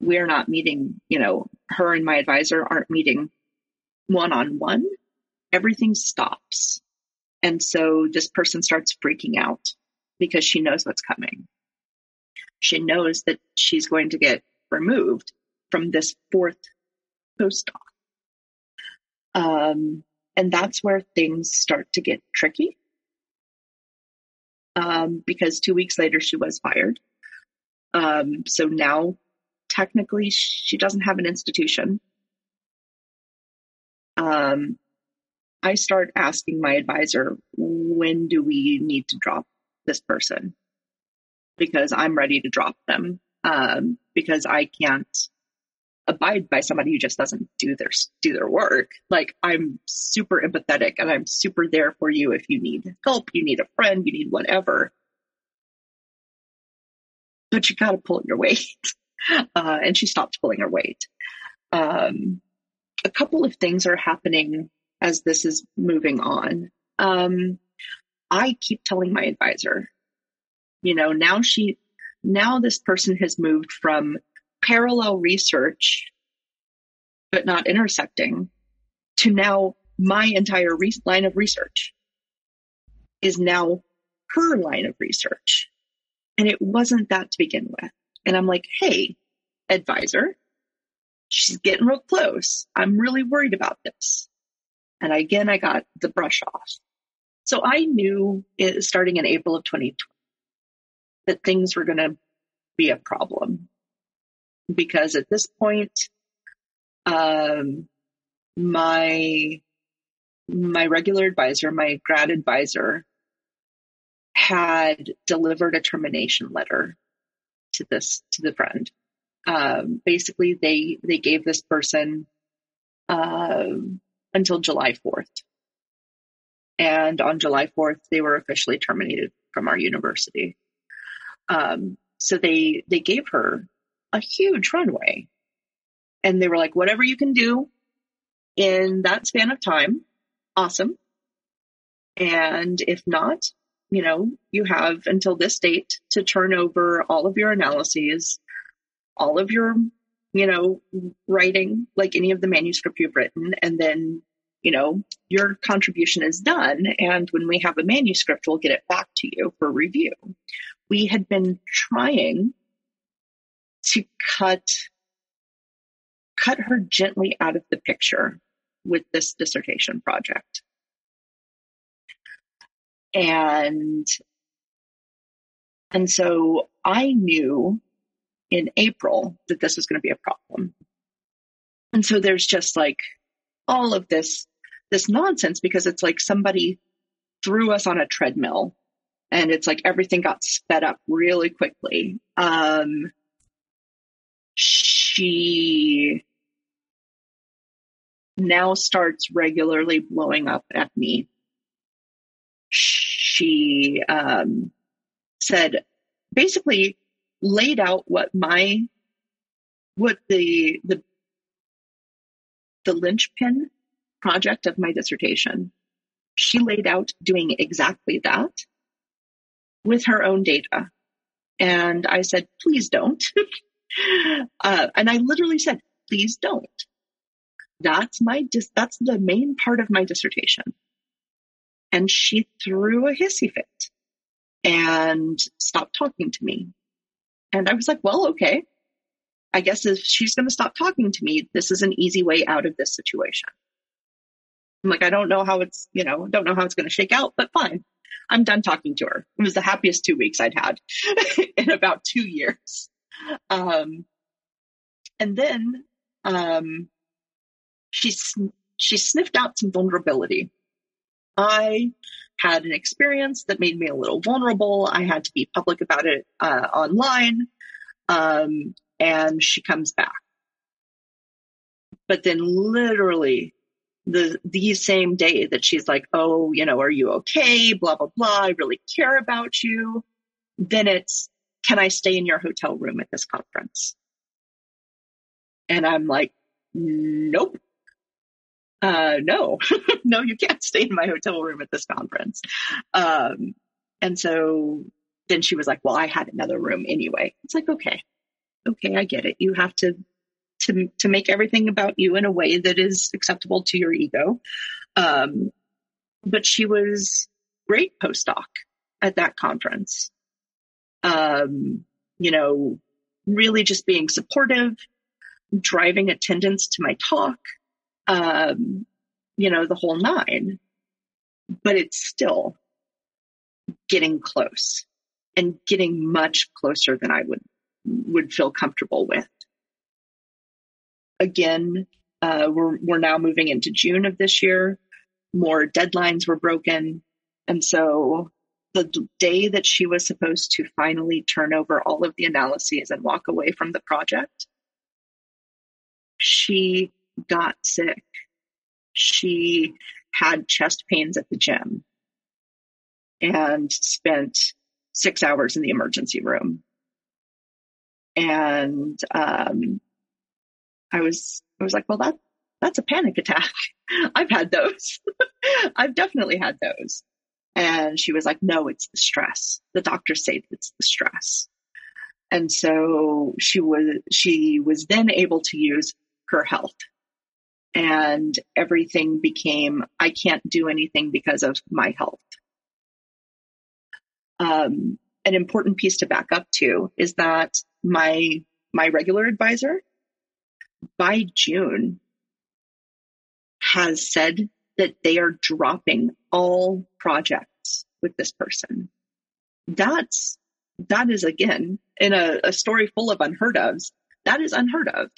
We're not meeting, you know, her and my advisor aren't meeting one on one. Everything stops. And so this person starts freaking out because she knows what's coming. She knows that she's going to get removed from this fourth postdoc. Um, and that's where things start to get tricky. Um, because two weeks later she was fired. Um, so now technically she doesn't have an institution. Um, I start asking my advisor, when do we need to drop this person? Because I'm ready to drop them. Um, because I can't abide by somebody who just doesn't do their do their work. Like I'm super empathetic and I'm super there for you if you need help, you need a friend, you need whatever. But you got to pull your weight. Uh, and she stopped pulling her weight. Um, a couple of things are happening as this is moving on. Um, I keep telling my advisor, you know, now she, now this person has moved from parallel research, but not intersecting, to now my entire re- line of research is now her line of research. And it wasn't that to begin with. And I'm like, hey, advisor, she's getting real close. I'm really worried about this. And again, I got the brush off. So I knew it, starting in April of 2020 that things were going to be a problem because at this point, um, my my regular advisor, my grad advisor, had delivered a termination letter to this to the friend. Um, basically, they they gave this person um, until July fourth, and on July fourth, they were officially terminated from our university. Um, so they they gave her a huge runway. And they were like, whatever you can do in that span of time, awesome. And if not, you know, you have until this date to turn over all of your analyses, all of your, you know, writing, like any of the manuscript you've written, and then, you know, your contribution is done. And when we have a manuscript, we'll get it back to you for review. We had been trying to cut cut her gently out of the picture with this dissertation project. And and so I knew in April that this was going to be a problem. And so there's just like all of this this nonsense because it's like somebody threw us on a treadmill and it's like everything got sped up really quickly. Um, she now starts regularly blowing up at me. She um, said, basically, laid out what my what the the the linchpin project of my dissertation. She laid out doing exactly that with her own data. And I said, please don't. Uh, and I literally said, please don't. That's my, dis- that's the main part of my dissertation. And she threw a hissy fit and stopped talking to me. And I was like, well, okay. I guess if she's going to stop talking to me, this is an easy way out of this situation. I'm like, I don't know how it's, you know, don't know how it's going to shake out, but fine. I'm done talking to her. It was the happiest two weeks I'd had in about two years. Um, and then um, she she sniffed out some vulnerability. I had an experience that made me a little vulnerable. I had to be public about it uh, online, um, and she comes back. But then, literally, the the same day that she's like, "Oh, you know, are you okay?" Blah blah blah. I really care about you. Then it's, "Can I stay in your hotel room at this conference?" And I'm like, nope. Uh, no, no, you can't stay in my hotel room at this conference. Um, and so then she was like, well, I had another room anyway. It's like, okay, okay, I get it. You have to, to, to make everything about you in a way that is acceptable to your ego. Um, but she was great postdoc at that conference. Um, you know, really just being supportive, driving attendance to my talk, um, you know, the whole nine. But it's still getting close and getting much closer than I would would feel comfortable with. Again, uh, we're we're now moving into June of this year. More deadlines were broken, and so the day that she was supposed to finally turn over all of the analyses and walk away from the project, she got sick. She had chest pains at the gym and spent six hours in the emergency room. And um, I was I was like, well, that that's a panic attack. I've had those. I've definitely had those. And she was like, no, it's the stress. The doctors say it's the stress. And so she was she was then able to use her health. And everything became, I can't do anything because of my health. Um, an important piece to back up to is that my, my regular advisor by June has said that they are dropping all projects with this person. That's, that is again, in a, a story full of unheard ofs, that is unheard of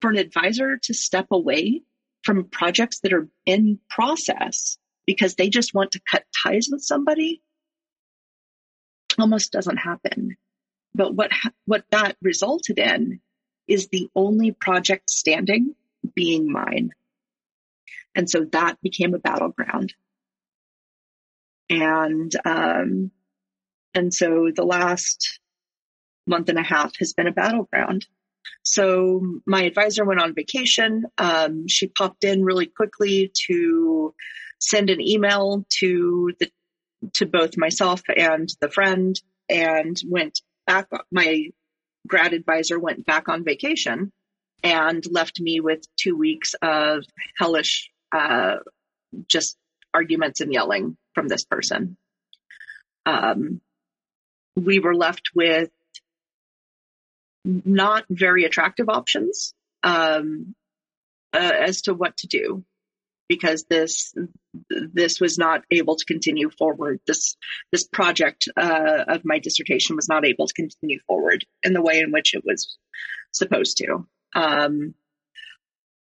for an advisor to step away from projects that are in process because they just want to cut ties with somebody almost doesn't happen. But what what that resulted in is the only project standing being mine. And so that became a battleground. And um, and so the last month and a half has been a battleground. So my advisor went on vacation. Um, she popped in really quickly to send an email to the to both myself and the friend, and went back. My grad advisor went back on vacation and left me with two weeks of hellish, uh, just arguments and yelling from this person. Um, we were left with not very attractive options um, uh, as to what to do because this this was not able to continue forward. This this project uh, of my dissertation was not able to continue forward in the way in which it was supposed to. Um,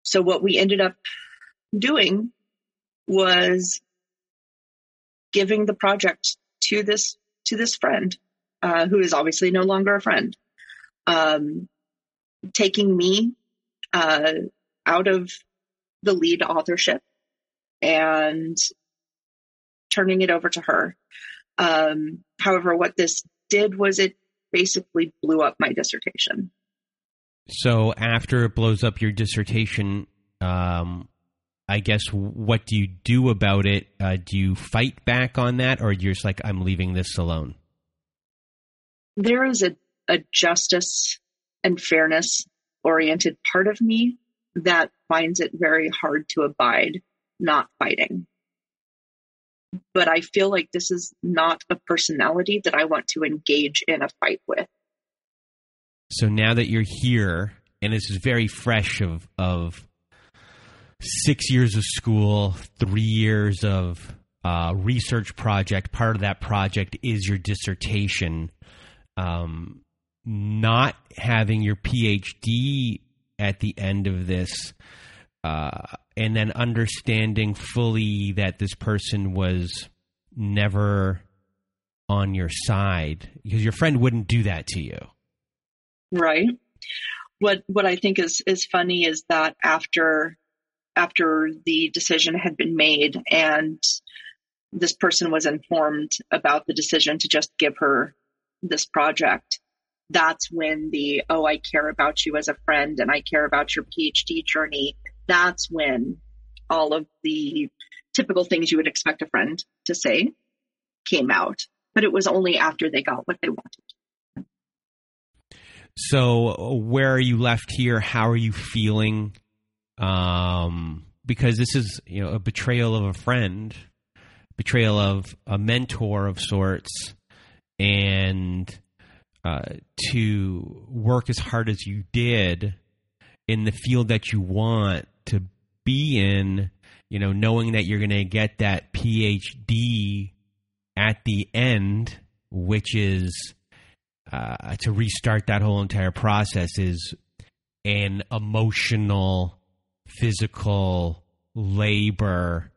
so what we ended up doing was giving the project to this to this friend uh, who is obviously no longer a friend um, taking me uh, out of the lead authorship and turning it over to her. Um, however, what this did was it basically blew up my dissertation. So after it blows up your dissertation, um, I guess what do you do about it? Uh, do you fight back on that, or you're just like, I'm leaving this alone? There is a a justice and fairness oriented part of me that finds it very hard to abide not fighting. But I feel like this is not a personality that I want to engage in a fight with. So now that you're here, and this is very fresh of of six years of school, three years of uh, research project. Part of that project is your dissertation. Um, not having your PhD at the end of this, uh, and then understanding fully that this person was never on your side because your friend wouldn't do that to you. Right. What what I think is is funny is that after after the decision had been made and this person was informed about the decision to just give her this project. That's when the oh i care about you as a friend and i care about your phd journey that's when all of the typical things you would expect a friend to say came out. But it was only after they got what they wanted. So where are you left here? How are you feeling um, because this is you know a betrayal of a friend, betrayal of a mentor of sorts, and uh, to work as hard as you did in the field that you want to be in, you know, knowing that you're going to get that PhD at the end, which is uh, to restart that whole entire process, is an emotional physical labor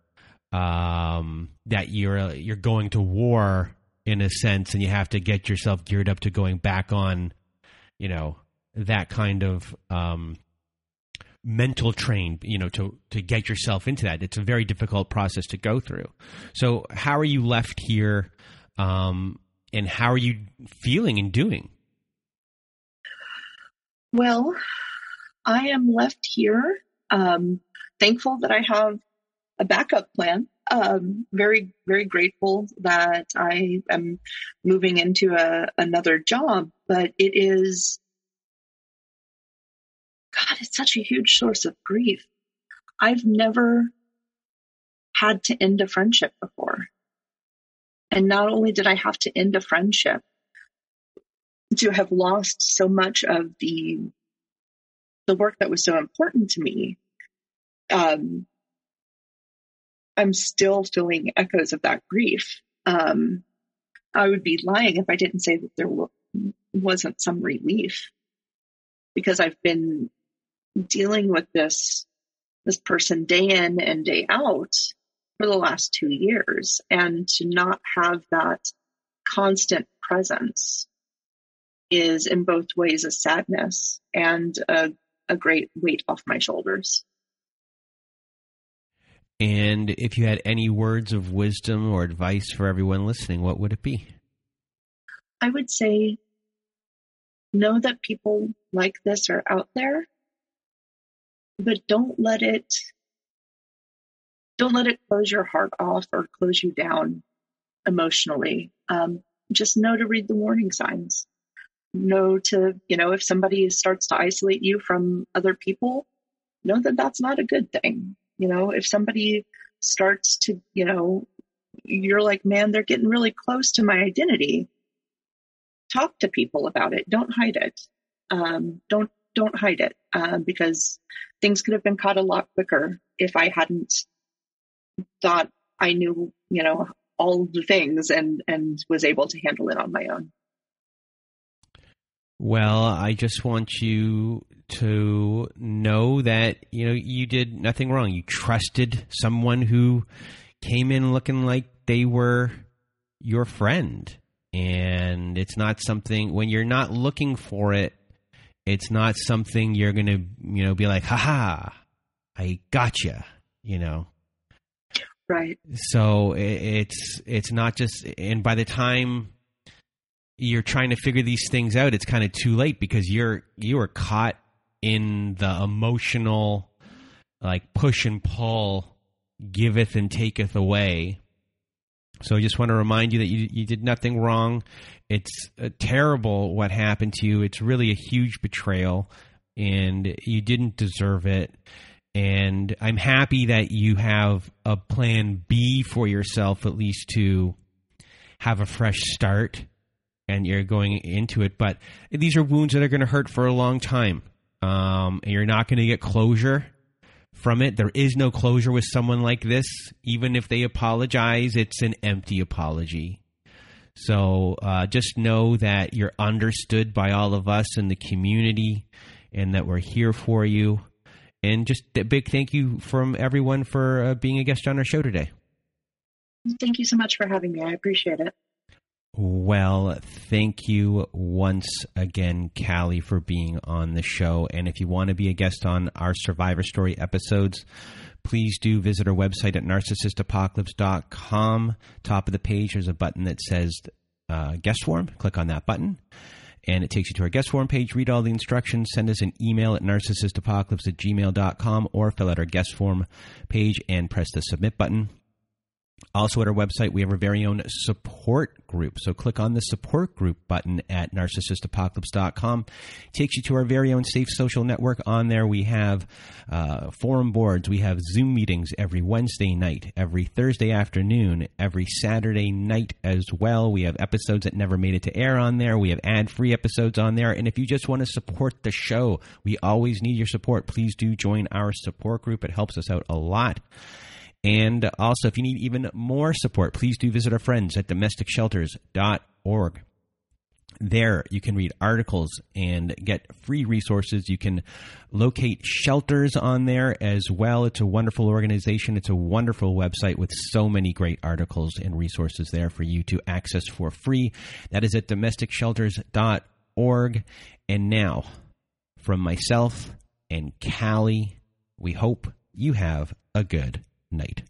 um, that you're you're going to war in a sense, and you have to get yourself geared up to going back on, you know, that kind of um, mental train, you know, to to get yourself into that. It's a very difficult process to go through. So, how are you left here, um, and how are you feeling and doing? Well, I am left here um, thankful that I have a backup plan. Um, very, very grateful that I am moving into a, another job, but it is, God, it's such a huge source of grief. I've never had to end a friendship before. And not only did I have to end a friendship, to have lost so much of the the work that was so important to me, um, I'm still feeling echoes of that grief. Um, I would be lying if I didn't say that there w- wasn't some relief because I've been dealing with this this person day in and day out for the last two years, and to not have that constant presence is in both ways a sadness and a a great weight off my shoulders. And if you had any words of wisdom or advice for everyone listening, what would it be? I would say know that people like this are out there, but don't let it don't let it close your heart off or close you down emotionally. Um, just know to read the warning signs know to, you know, if somebody starts to isolate you from other people, know that that's not a good thing. You know, if somebody starts to, you know, you're like, man, they're getting really close to my identity. Talk to people about it. Don't hide it. Um, don't don't hide it uh, because things could have been caught a lot quicker if I hadn't thought I knew, you know, all the things and and was able to handle it on my own. Well, I just want you to know that you know you did nothing wrong. You trusted someone who came in looking like they were your friend. And it's not something when you're not looking for it, it's not something you're going to, you know, be like, haha, I gotcha, you know. Right. So it's it's not just and by the time you're trying to figure these things out, it's kind of too late because you're you are caught in the emotional like push and pull, giveth and taketh away. So I just want to remind you that you you did nothing wrong. It's uh, terrible what happened to you. It's really a huge betrayal, and you didn't deserve it. And I'm happy that you have a plan B for yourself, at least to have a fresh start and you're going into it. But these are wounds that are going to hurt for a long time. Um, and you're not going to get closure from it. There is no closure with someone like this. Even if they apologize, it's an empty apology. So uh, just know that you're understood by all of us in the community and that we're here for you. And just a big thank you from everyone for uh, being a guest on our show today. Thank you so much for having me. I appreciate it. Well, thank you once again, Callie, for being on the show. And if you want to be a guest on our Survivor Story episodes, please do visit our website at narcissistapocalypse.com. Top of the page, there's a button that says uh, guest form. Click on that button. And it takes you to our guest form page. Read all the instructions. Send us an email at narcissistapocalypse at gmail.com or fill out our guest form page and press the submit button. Also, at our website, we have our very own support group. So, click on the support group button at narcissistapocalypse.com. It takes you to our very own safe social network. On there, we have uh, forum boards. We have Zoom meetings every Wednesday night, every Thursday afternoon, every Saturday night as well. We have episodes that never made it to air on there. We have ad free episodes on there. And if you just want to support the show, we always need your support. Please do join our support group, it helps us out a lot. And also, if you need even more support, please do visit our friends at domesticshelters.org. There, you can read articles and get free resources. You can locate shelters on there as well. It's a wonderful organization. It's a wonderful website with so many great articles and resources there for you to access for free. That is at domesticshelters.org. And now, from myself and Callie, we hope you have a good night.